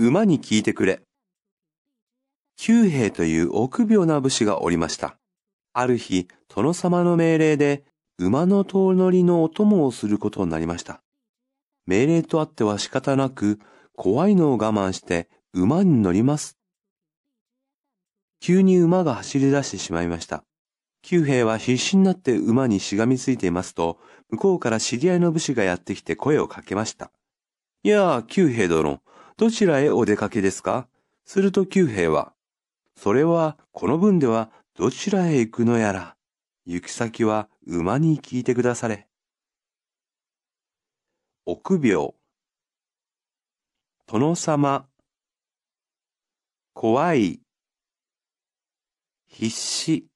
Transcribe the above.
馬に聞いてくれ。九兵という臆病な武士がおりました。ある日、殿様の命令で馬の遠乗りのお供をすることになりました。命令とあっては仕方なく、怖いのを我慢して馬に乗ります。急に馬が走り出してしまいました。九兵は必死になって馬にしがみついていますと、向こうから知り合いの武士がやってきて声をかけました。いやあ、九兵殿、どちらへお出かけですか？すると九兵は、それはこの分ではどちらへ行くのやら。行き先は馬に聞いてくだされ。臆病。殿様。怖い。必死。